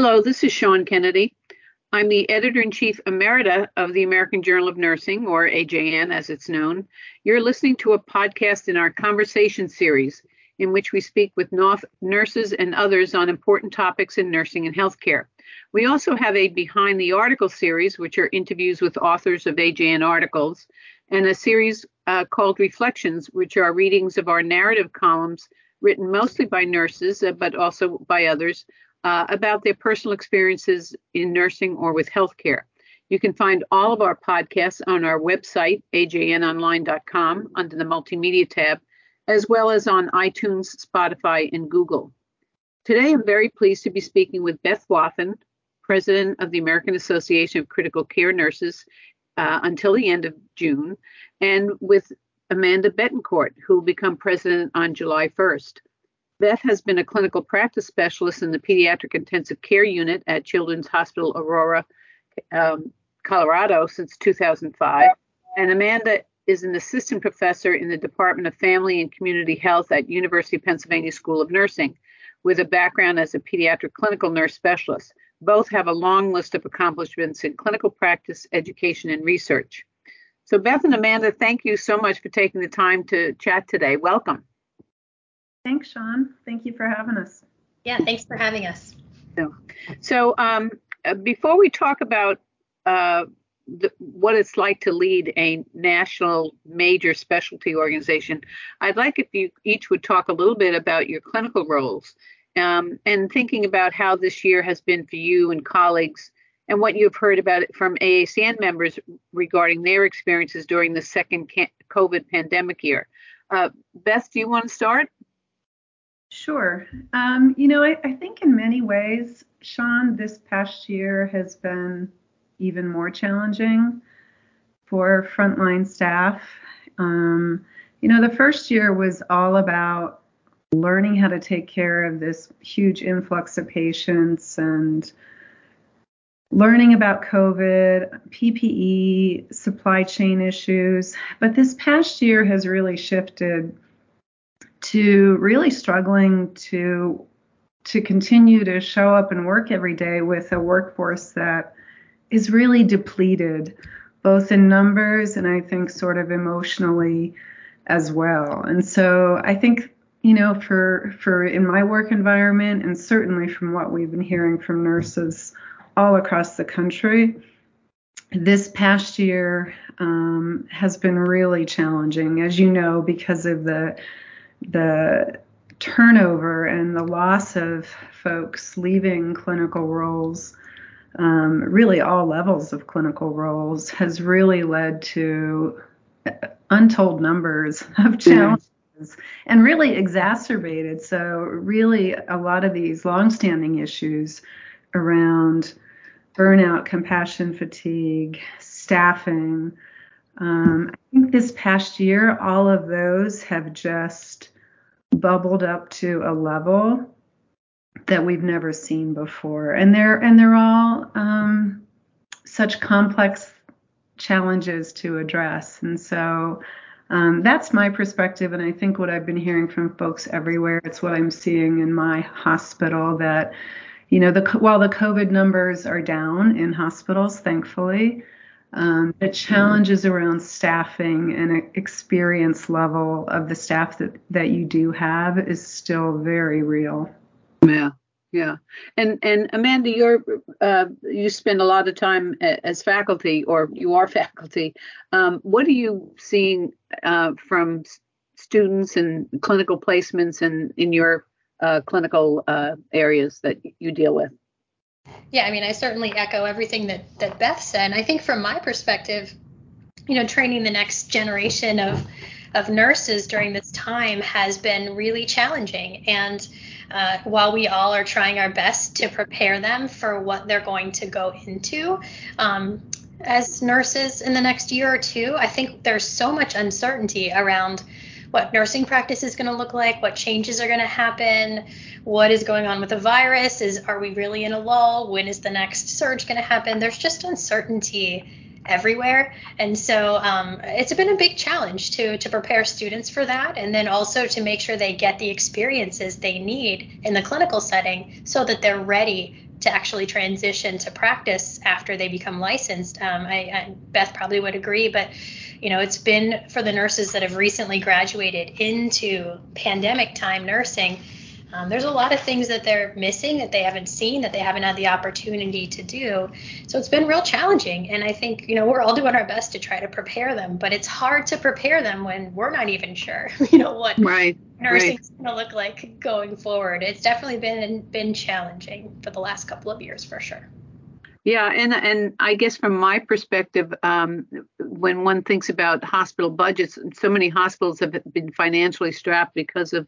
Hello, this is Shawn Kennedy. I'm the editor in chief emerita of the American Journal of Nursing, or AJN as it's known. You're listening to a podcast in our conversation series, in which we speak with nurses and others on important topics in nursing and healthcare. We also have a Behind the Article series, which are interviews with authors of AJN articles, and a series uh, called Reflections, which are readings of our narrative columns written mostly by nurses, uh, but also by others, uh, about their personal experiences in nursing or with healthcare. You can find all of our podcasts on our website, ajnonline.com, under the Multimedia tab, as well as on iTunes, Spotify, and Google. Today, I'm very pleased to be speaking with Beth Wathen, President of the American Association of Critical Care Nurses uh, until the end of June, and with Amanda Bettencourt, who will become president on July 1st. Beth has been a clinical practice specialist in the pediatric intensive care unit at Children's Hospital Aurora, um, Colorado since 2005. And Amanda is an assistant professor in the Department of Family and Community Health at University of Pennsylvania School of Nursing with a background as a pediatric clinical nurse specialist. Both have a long list of accomplishments in clinical practice, education, and research. So, Beth and Amanda, thank you so much for taking the time to chat today. Welcome. Thanks, Shawn. Thank you for having us. Yeah, thanks for having us. So, so um, uh, before we talk about uh, the, what it's like to lead a national major specialty organization, I'd like if you each would talk a little bit about your clinical roles um, and thinking about how this year has been for you and colleagues and what you've heard about it from AACN members regarding their experiences during the second COVID pandemic year. Uh, Beth, do you want to start? Sure. Um, you know, I, I, think in many ways, Shawn, this past year has been even more challenging for frontline staff. Um, you know, the first year was all about learning how to take care of this huge influx of patients and learning about COVID, PPE, supply chain issues. But this past year has really shifted to really struggling to to continue to show up and work every day with a workforce that is really depleted both in numbers and I think sort of emotionally as well. And so I think you know for for in my work environment and certainly from what we've been hearing from nurses all across the country this past year um, has been really challenging as you know because of the the turnover and the loss of folks leaving clinical roles, um, really all levels of clinical roles, has really led to untold numbers of challenges mm-hmm. and really exacerbated. So, really, a lot of these longstanding issues around burnout, compassion fatigue, staffing. Um, I think this past year, all of those have just bubbled up to a level that we've never seen before, and they're and they're all um, such complex challenges to address. And so um, that's my perspective, and I think what I've been hearing from folks everywhere. It's what I'm seeing in my hospital that you know the while the COVID numbers are down in hospitals, thankfully. Um, the challenges around staffing and experience level of the staff that, that you do have is still very real. Yeah, yeah. And and Amanda, you're uh, you spend a lot of time as faculty, or you are faculty. Um, what are you seeing uh, from students and clinical placements and in your uh, clinical uh, areas that you deal with? Yeah, I mean, I certainly echo everything that that Beth said. And I think from my perspective, you know, training the next generation of of nurses during this time has been really challenging. And uh, while we all are trying our best to prepare them for what they're going to go into, um, as nurses in the next year or two, I think there's so much uncertainty around what nursing practice is going to look like, what changes are going to happen, what is going on with the virus, is are we really in a lull, when is the next surge going to happen? There's just uncertainty everywhere, and so um, it's been a big challenge to to prepare students for that, and then also to make sure they get the experiences they need in the clinical setting so that they're ready to actually transition to practice after they become licensed. Um, I, I, Beth probably would agree, but you know, it's been for the nurses that have recently graduated into pandemic time nursing. Um, there's a lot of things that they're missing that they haven't seen, that they haven't had the opportunity to do. So it's been real challenging. And I think, you know, we're all doing our best to try to prepare them, but it's hard to prepare them when we're not even sure, you know, what right, nursing's right. going to look like going forward. It's definitely been been challenging for the last couple of years for sure. Yeah, and and I guess from my perspective, um, when one thinks about hospital budgets, so many hospitals have been financially strapped because of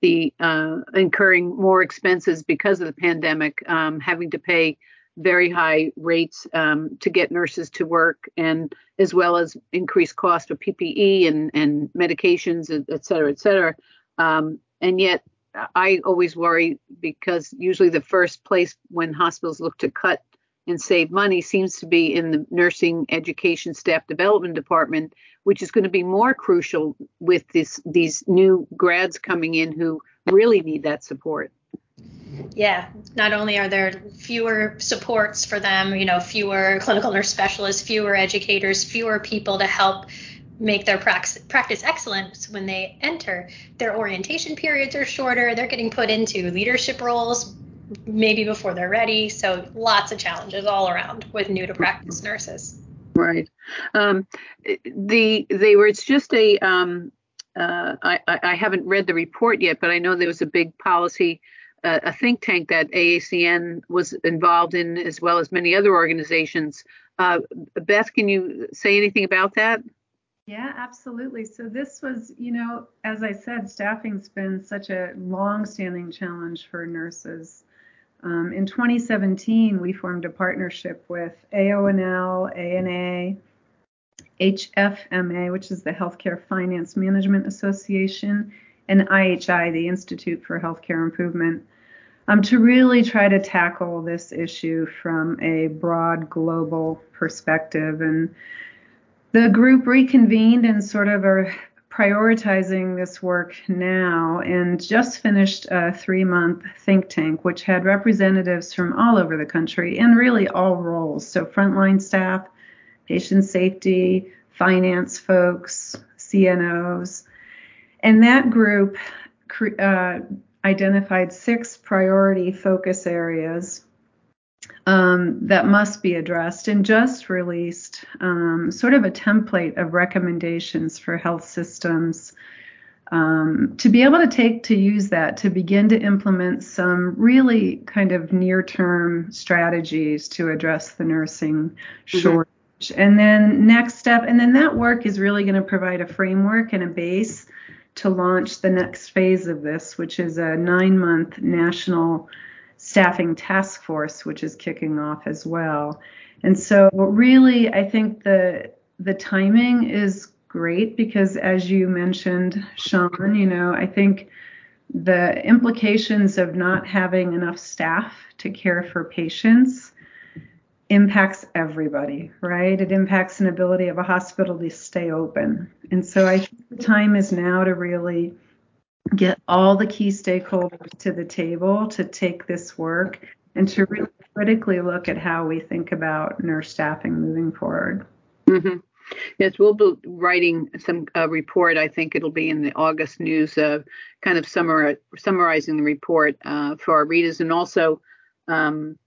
the uh, incurring more expenses because of the pandemic, um, having to pay very high rates um, to get nurses to work, and as well as increased cost of PPE and and medications, et cetera, et cetera. Um, and yet, I always worry because usually the first place when hospitals look to cut and save money seems to be in the nursing education staff development department, which is going to be more crucial with this these new grads coming in who really need that support. Yeah, not only are there fewer supports for them, you know, fewer clinical nurse specialists, fewer educators, fewer people to help make their practice, practice excellent when they enter. Their orientation periods are shorter. They're getting put into leadership roles maybe before they're ready. So lots of challenges all around with new to practice nurses. Right. Um, the they were. It's just a. Um, uh, I, I haven't read the report yet, but I know there was a big policy, uh, a think tank that AACN was involved in, as well as many other organizations. Uh, Beth, can you say anything about that? Yeah, absolutely. So this was, you know, as I said, staffing's been such a long-standing challenge for nurses. Um, in 2017, we formed a partnership with AONL, ANA, HFMA, which is the Healthcare Finance Management Association, and IHI, the Institute for Healthcare Improvement, um, to really try to tackle this issue from a broad global perspective. And the group reconvened and sort of are prioritizing this work now and just finished a three month think tank, which had representatives from all over the country in really all roles. So, frontline staff, patient safety, finance folks, CNOs. And that group uh, identified six priority focus areas um, that must be addressed and just released um, sort of a template of recommendations for health systems um, to be able to take to use that to begin to implement some really kind of near term strategies to address the nursing mm-hmm. shortage. And then next step, and then that work is really going to provide a framework and a base to launch the next phase of this, which is a nine month national staffing task force, which is kicking off as well. And so, really, I think the the timing is great because, as you mentioned, Shawn, you know, I think the implications of not having enough staff to care for patients impacts everybody, right? It impacts an ability of a hospital to stay open. And so I think the time is now to really get all the key stakeholders to the table to take this work and to really critically look at how we think about nurse staffing moving forward. Mm-hmm. Yes, we'll be writing some uh, report. I think it'll be in the August news, uh, kind of summar- summarizing the report uh, for our readers, and also um,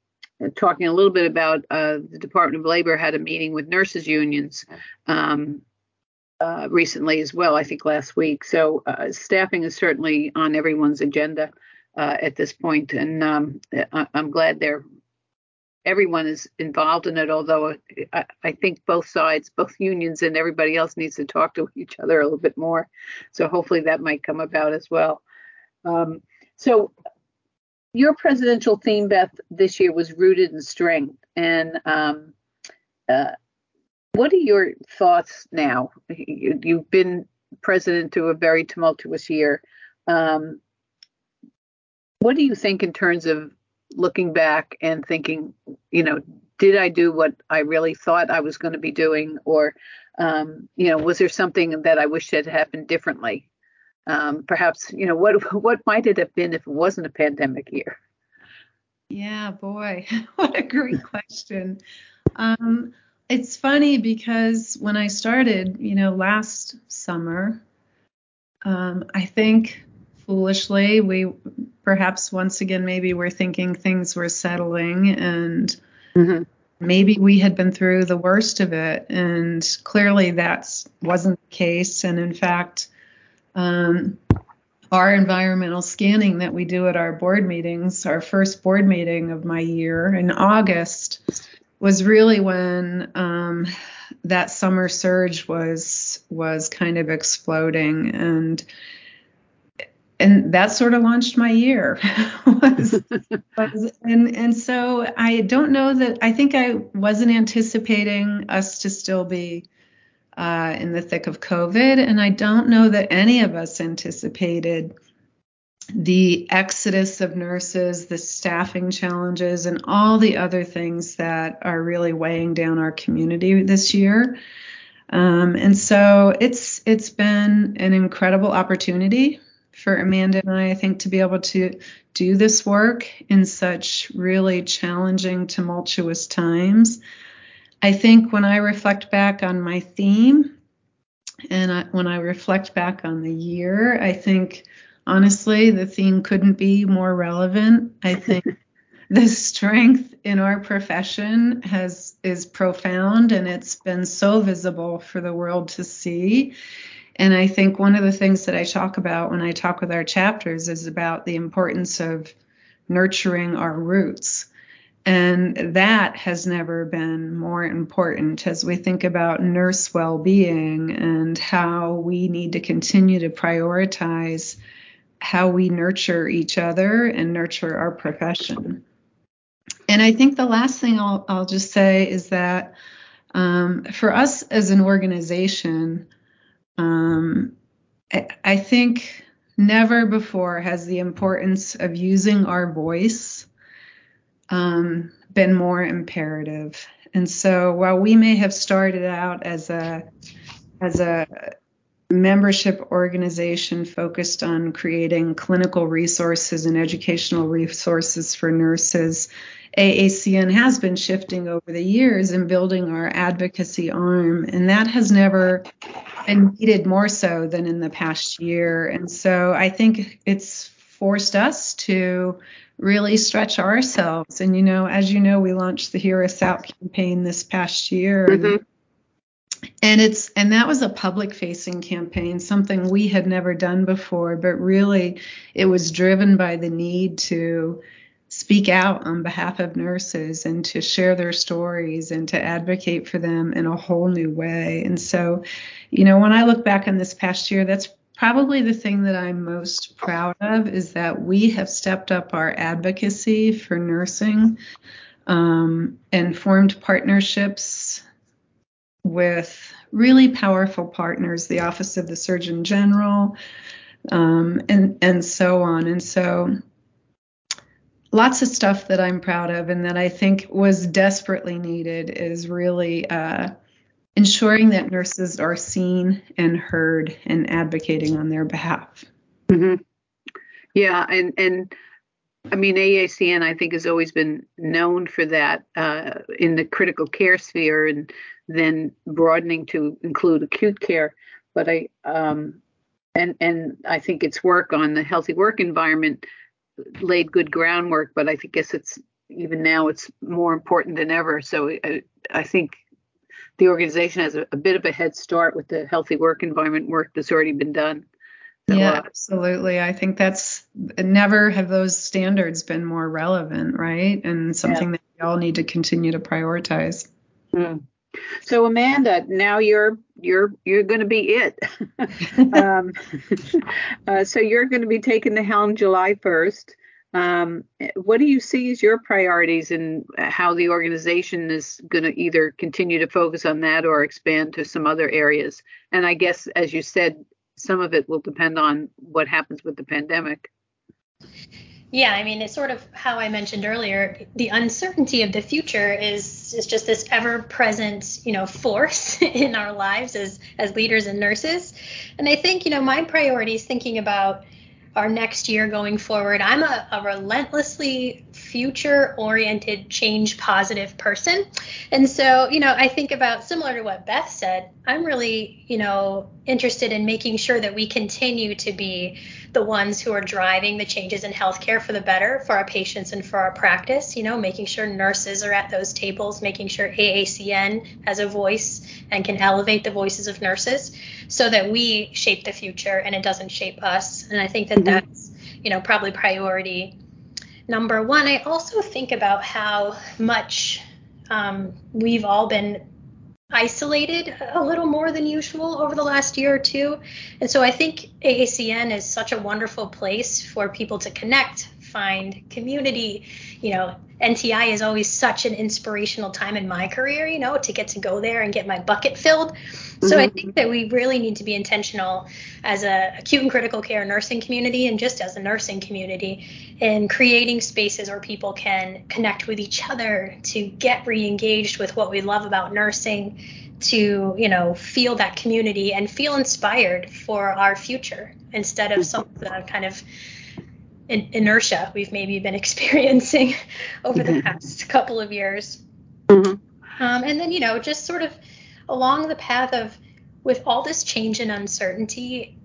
talking a little bit about uh, the Department of Labor had a meeting with nurses unions um, uh, recently as well, I think last week. So uh, staffing is certainly on everyone's agenda uh, at this point, and um, I- am glad they're everyone is involved in it. Although I-, I think both sides, both unions and everybody else, needs to talk to each other a little bit more. So hopefully that might come about as well. Um, so your presidential theme, Beth, this year was rooted in strength, and um, uh, what are your thoughts now? You've been president through a very tumultuous year. Um, what do you think in terms of looking back and thinking, you know, did I do what I really thought I was going to be doing, or, um, you know, was there something that I wish had happened differently? Um, perhaps, you know, what what might it have been if it wasn't a pandemic year? Yeah, boy, what a great question. Um, it's funny because when I started, you know, last summer, um, I think foolishly we perhaps once again maybe we're thinking things were settling and mm-hmm. maybe we had been through the worst of it and clearly that wasn't the case and in fact um, our environmental scanning that we do at our board meetings, our first board meeting of my year in August, was really when um, that summer surge was was kind of exploding and and that sort of launched my year was, was, and and so I don't know that I think I wasn't anticipating us to still be uh, in the thick of COVID. And I don't know that any of us anticipated the exodus of nurses, the staffing challenges, and all the other things that are really weighing down our community this year. Um, and so it's it's been an incredible opportunity for Amanda and I, I think, to be able to do this work in such really challenging, tumultuous times. I think when I reflect back on my theme and I, when I reflect back on the year, I think honestly the theme couldn't be more relevant. I think the strength in our profession has is profound and it's been so visible for the world to see. And I think one of the things that I talk about when I talk with our chapters is about the importance of nurturing our roots and that has never been more important as we think about nurse well being and how we need to continue to prioritize how we nurture each other and nurture our profession. And I think the last thing I'll, I'll just say is that um, for us as an organization, um, I, I think never before has the importance of using our voice um, been more imperative. And so while we may have started out as a as a membership organization focused on creating clinical resources and educational resources for nurses, AACN has been shifting over the years and building our advocacy arm, and that has never been needed more so than in the past year. And so I think it's forced us to really stretch ourselves. And, you know, as you know, we launched the Hear Us Out campaign this past year. Mm-hmm. And it's and that was a public facing campaign, something we had never done before, but really it was driven by the need to speak out on behalf of nurses and to share their stories and to advocate for them in a whole new way. And so, you know, when I look back on this past year, that's probably the thing that I'm most proud of is that we have stepped up our advocacy for nursing um, and formed partnerships with really powerful partners, the Office of the Surgeon General, um, and and so on. And so, lots of stuff that I'm proud of and that I think was desperately needed is really uh, ensuring that nurses are seen and heard and advocating on their behalf. Mm-hmm. Yeah, and and I mean AACN I think has always been known for that uh, in the critical care sphere, and then broadening to include acute care. But I um, and and I think its work on the healthy work environment laid good groundwork. But I guess it's even now it's more important than ever. So I, I think the organization has a, a, bit of a head start with the healthy work environment work that's already been done. Yeah, absolutely. I think that's never have those standards been more relevant, right? And something yeah. that we all need to continue to prioritize. Mm. So Amanda, now you're you're you're going to be it. um, uh, so you're going to be taking the helm July 1st. Um, what do you see as your priorities and how the organization is going to either continue to focus on that or expand to some other areas? And I guess, as you said, some of it will depend on what happens with the pandemic. Yeah, I mean, it's sort of how I mentioned earlier. The uncertainty of the future is is just this ever-present, you know, force in our lives as as leaders and nurses. And I think, you know, my priorities thinking about our next year going forward. I'm a, a relentlessly future oriented, change positive person. And so, you know, I think about similar to what Beth said, I'm really, you know, interested in making sure that we continue to be the ones who are driving the changes in healthcare for the better for our patients and for our practice, you know, making sure nurses are at those tables, making sure AACN has a voice and can elevate the voices of nurses so that we shape the future and it doesn't shape us. And I think that mm-hmm. that's, you know, probably priority number one. I also think about how much um, we've all been isolated a little more than usual over the last year or two. And so I think AACN is such a wonderful place for people to connect, find community. You know, NTI is always such an inspirational time in my career, you know, to get to go there and get my bucket filled. So mm-hmm. I think that we really need to be intentional as a acute and critical care nursing community and just as a nursing community in creating spaces where people can connect with each other to get re-engaged with what we love about nursing to you know feel that community and feel inspired for our future instead of some of the kind of in- inertia we've maybe been experiencing over the mm-hmm. past couple of years. Mm-hmm. Um, and then, you know, just sort of along the path of with all this change and uncertainty,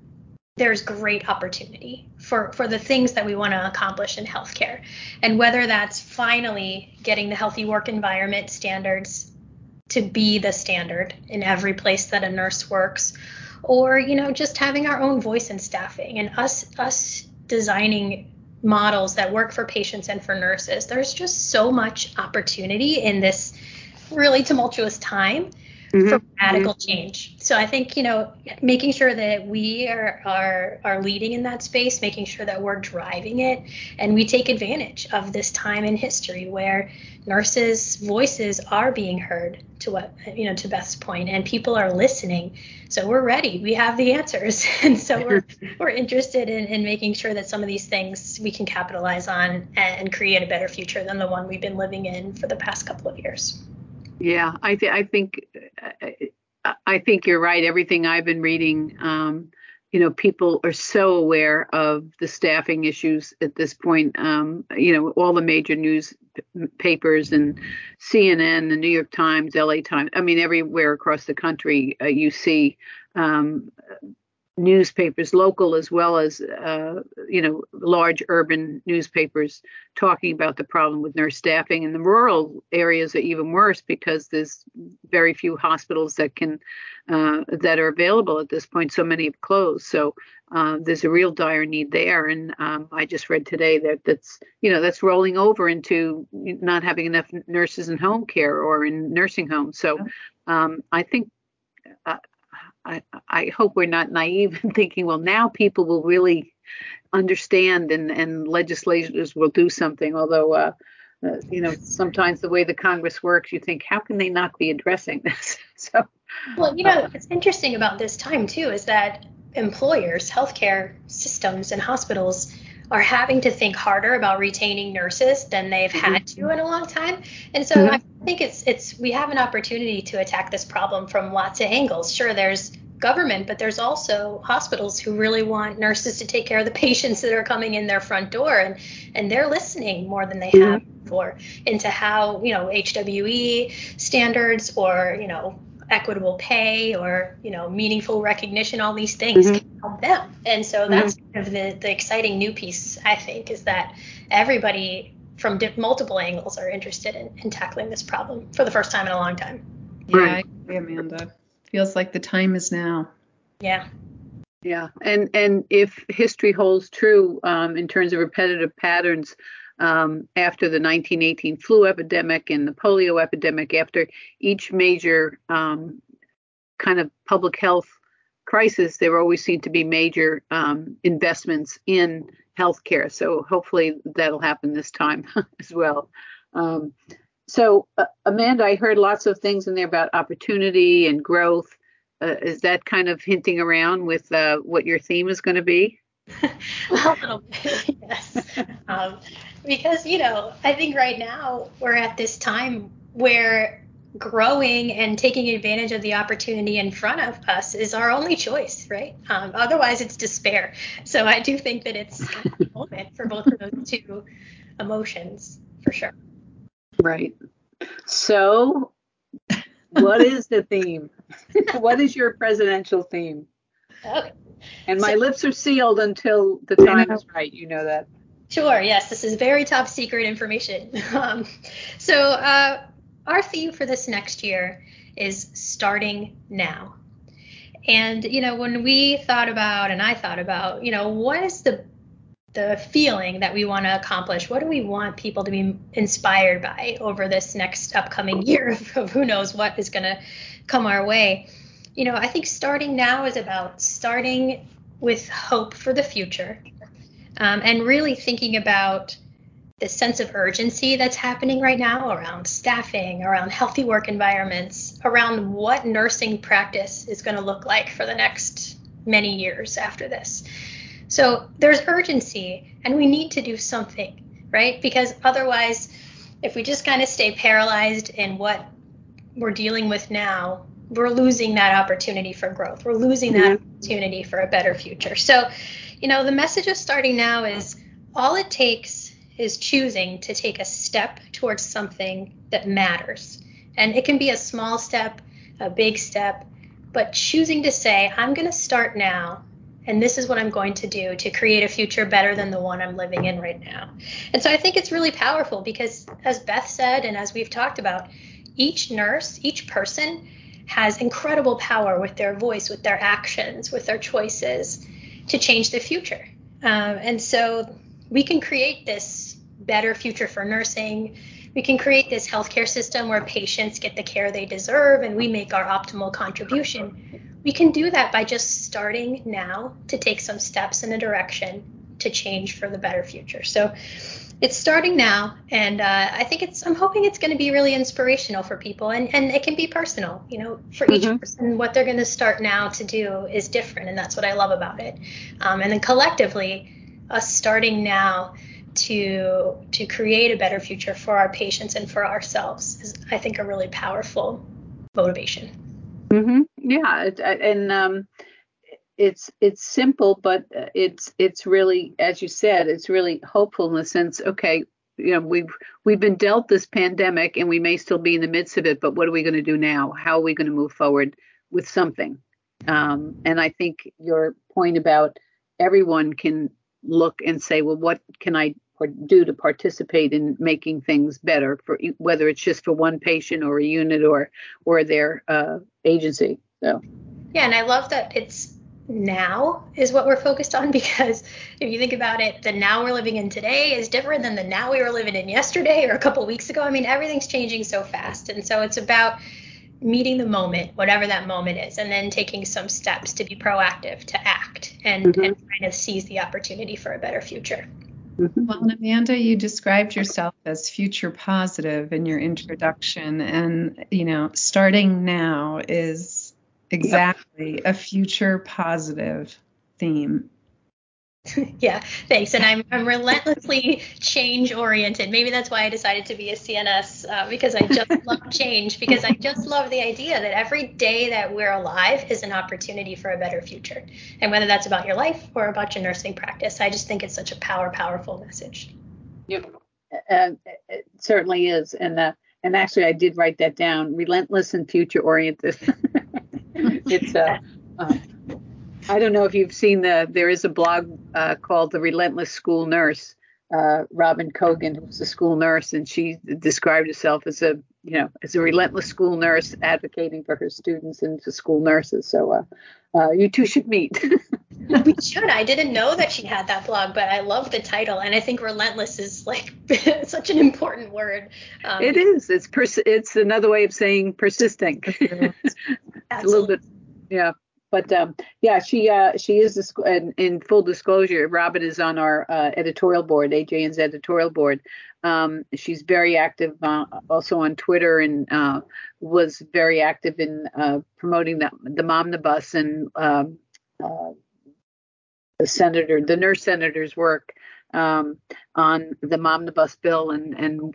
there's great opportunity for, for the things that we want to accomplish in healthcare. And whether that's finally getting the healthy work environment standards to be the standard in every place that a nurse works, or, you know, just having our own voice in staffing and us us designing models that work for patients and for nurses. There's just so much opportunity in this really tumultuous time mm-hmm. for radical mm-hmm. change. So I think, you know, making sure that we are, are are leading in that space, making sure that we're driving it and we take advantage of this time in history where nurses' voices are being heard to what you know to Beth's point and people are listening. So we're ready. We have the answers. And so we're we're interested in, in making sure that some of these things we can capitalize on and create a better future than the one we've been living in for the past couple of years. Yeah, I, th- I think I think you're right. Everything I've been reading, um, you know, people are so aware of the staffing issues at this point. Um, you know, all the major news papers and CNN, the New York Times, LA Times. I mean, everywhere across the country, uh, you see um, newspapers, local as well as uh, you know large urban newspapers, talking about the problem with nurse staffing. And the rural areas are even worse because there's very few hospitals that can uh, that are available at this point. So many have closed. So uh, there's a real dire need there. And um, I just read today that that's you know that's rolling over into not having enough nurses in home care or in nursing homes. So um, I think I, I hope we're not naive in thinking, well, now people will really understand and, and legislators will do something. Although, uh, uh, you know, sometimes the way the Congress works, you think, how can they not be addressing this? so, well, you know, uh, what's interesting about this time too is that employers, healthcare systems, and hospitals are having to think harder about retaining nurses than they've mm-hmm. had to in a long time. And so mm-hmm. I think it's it's we have an opportunity to attack this problem from lots of angles. Sure, there's government, but there's also hospitals who really want nurses to take care of the patients that are coming in their front door and and they're listening more than they mm-hmm. have before into how, you know, HWE standards or, you know, equitable pay or you know meaningful recognition all these things mm-hmm. can help them and so mm-hmm. that's mm-hmm. kind of the, the exciting new piece i think is that everybody from multiple angles are interested in, in tackling this problem for the first time in a long time yeah right. i agree amanda feels like the time is now yeah yeah and and if history holds true um, in terms of repetitive patterns um, after the 1918 flu epidemic and the polio epidemic, after each major um, kind of public health crisis, there always seem to be major um, investments in healthcare. So hopefully that'll happen this time as well. Um, so, uh, Amanda, I heard lots of things in there about opportunity and growth. Uh, is that kind of hinting around with uh, what your theme is going to be? a little bit, yes. Um, because, you know, I think right now we're at this time where growing and taking advantage of the opportunity in front of us is our only choice, right? Um, otherwise, it's despair. So I do think that it's a moment for both of those two emotions, for sure. Right. So, what is the theme? what is your presidential theme? Okay. And my so, lips are sealed until the time is right. You know that. Sure. Yes, this is very top secret information. Um, so, uh, our theme for this next year is starting now. And you know, when we thought about, and I thought about, you know, what is the the feeling that we want to accomplish? What do we want people to be inspired by over this next upcoming year of, of who knows what is going to come our way? You know, I think starting now is about starting with hope for the future um, and really thinking about the sense of urgency that's happening right now around staffing, around healthy work environments, around what nursing practice is going to look like for the next many years after this. So there's urgency, and we need to do something, right? Because otherwise, if we just kind of stay paralyzed in what we're dealing with now, we're losing that opportunity for growth. We're losing that mm-hmm. opportunity for a better future. So, you know, the message of starting now is all it takes is choosing to take a step towards something that matters. And it can be a small step, a big step, but choosing to say, I'm going to start now, and this is what I'm going to do to create a future better than the one I'm living in right now. And so I think it's really powerful because, as Beth said, and as we've talked about, each nurse, each person has incredible power with their voice, with their actions, with their choices to change the future. Um, and so we can create this better future for nursing. We can create this healthcare system where patients get the care they deserve and we make our optimal contribution. We can do that by just starting now to take some steps in a direction to change for the better future. So it's starting now, and uh, I think it's. I'm hoping it's going to be really inspirational for people, and and it can be personal. You know, for each mm-hmm. person, what they're going to start now to do is different, and that's what I love about it. Um, and then collectively, us starting now to to create a better future for our patients and for ourselves is I think a really powerful motivation. Mm-hmm. Yeah, and um, it's it's simple, but it's it's really, as you said, it's really hopeful in the sense. Okay, you know, we've we've been dealt this pandemic, and we may still be in the midst of it, but what are we going to do now? How are we going to move forward with something? Um, and I think your point about everyone can look and say, well, what can I do to participate in making things better for whether it's just for one patient or a unit or or their uh, agency. So yeah, and I love that it's now is what we're focused on because if you think about it, the now we're living in today is different than the now we were living in yesterday or a couple weeks ago. I mean, everything's changing so fast, and so it's about meeting the moment, whatever that moment is, and then taking some steps to be proactive, to act, and, mm-hmm. and kind of seize the opportunity for a better future. Mm-hmm. Well, Amanda, you described yourself as future positive in your introduction, and you know, starting now is exactly yep. a future positive theme. yeah, thanks. And I'm, I'm relentlessly change oriented. Maybe that's why I decided to be a CNS uh, because I just love change, because I just love the idea that every day that we're alive is an opportunity for a better future. And whether that's about your life or about your nursing practice, I just think it's such a power, powerful message. Yep. Uh, it certainly is. And, uh, and actually, I did write that down relentless and future oriented. it's, uh, uh I don't know if you've seen the. There is a blog uh, called "The Relentless School Nurse." Uh, Robin Cogan, who's a school nurse, and she described herself as a, you know, as a relentless school nurse advocating for her students and for school nurses. So uh, uh, you two should meet. we should. I didn't know that she had that blog, but I love the title, and I think relentless is like such an important word. Um, it is. It's pers- It's another way of saying persisting. it's a little bit. Yeah. But um, yeah, she uh, she is the in, in, full disclosure. Robin is on our uh, editorial board, AJN's editorial board. Um, she's very active uh, also on Twitter and uh, was very active in uh, promoting the the Momnibus and um, uh, the senator, the nurse senator's work um, on the Momnibus bill and and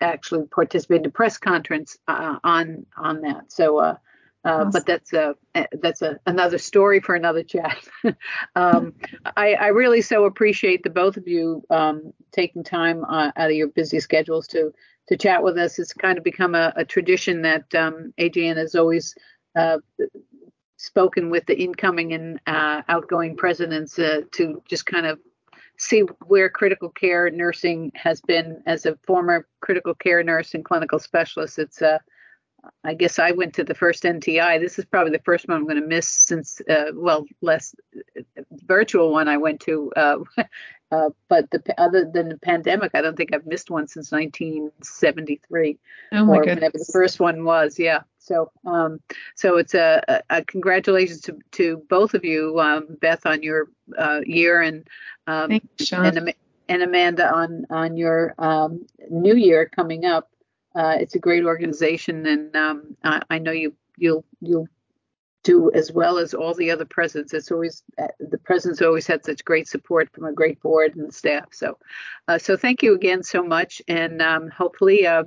actually participate in a press conference uh, on on that. So, uh, uh, but that's a that's a another story for another chat. um, I, I, really so appreciate the both of you um, taking time uh, out of your busy schedules to to chat with us. It's kind of become a, a tradition that um, AJN has always uh, spoken with the incoming and uh, outgoing presidents uh, to just kind of see where critical care nursing has been as a former critical care nurse and clinical specialist. It's uh, I guess I went to the first NTI. This is probably the first one I'm going to miss since, uh, well, less virtual one I went to. Uh, uh, but the, other than the pandemic, I don't think I've missed one since 1973 oh or goodness. whenever the first one was. Yeah. So, um, so it's a, a, a, congratulations to, to both of you, um, Beth, on your uh, year, and um, you, and, and, Amanda on on your um, new year coming up. Uh, it's a great organization, and um, I, I, know you you'll you'll do as well as all the other presidents. It's always uh, the presidents always had such great support from a great board and staff. So, uh, so thank you again so much, and um, hopefully uh,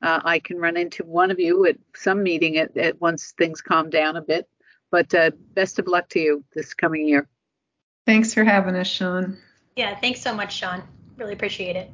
uh, I can run into one of you at some meeting at, at once things calm down a bit. But uh, best of luck to you this coming year. Thanks for having us, Shawn. Yeah, thanks so much, Shawn. Really appreciate it.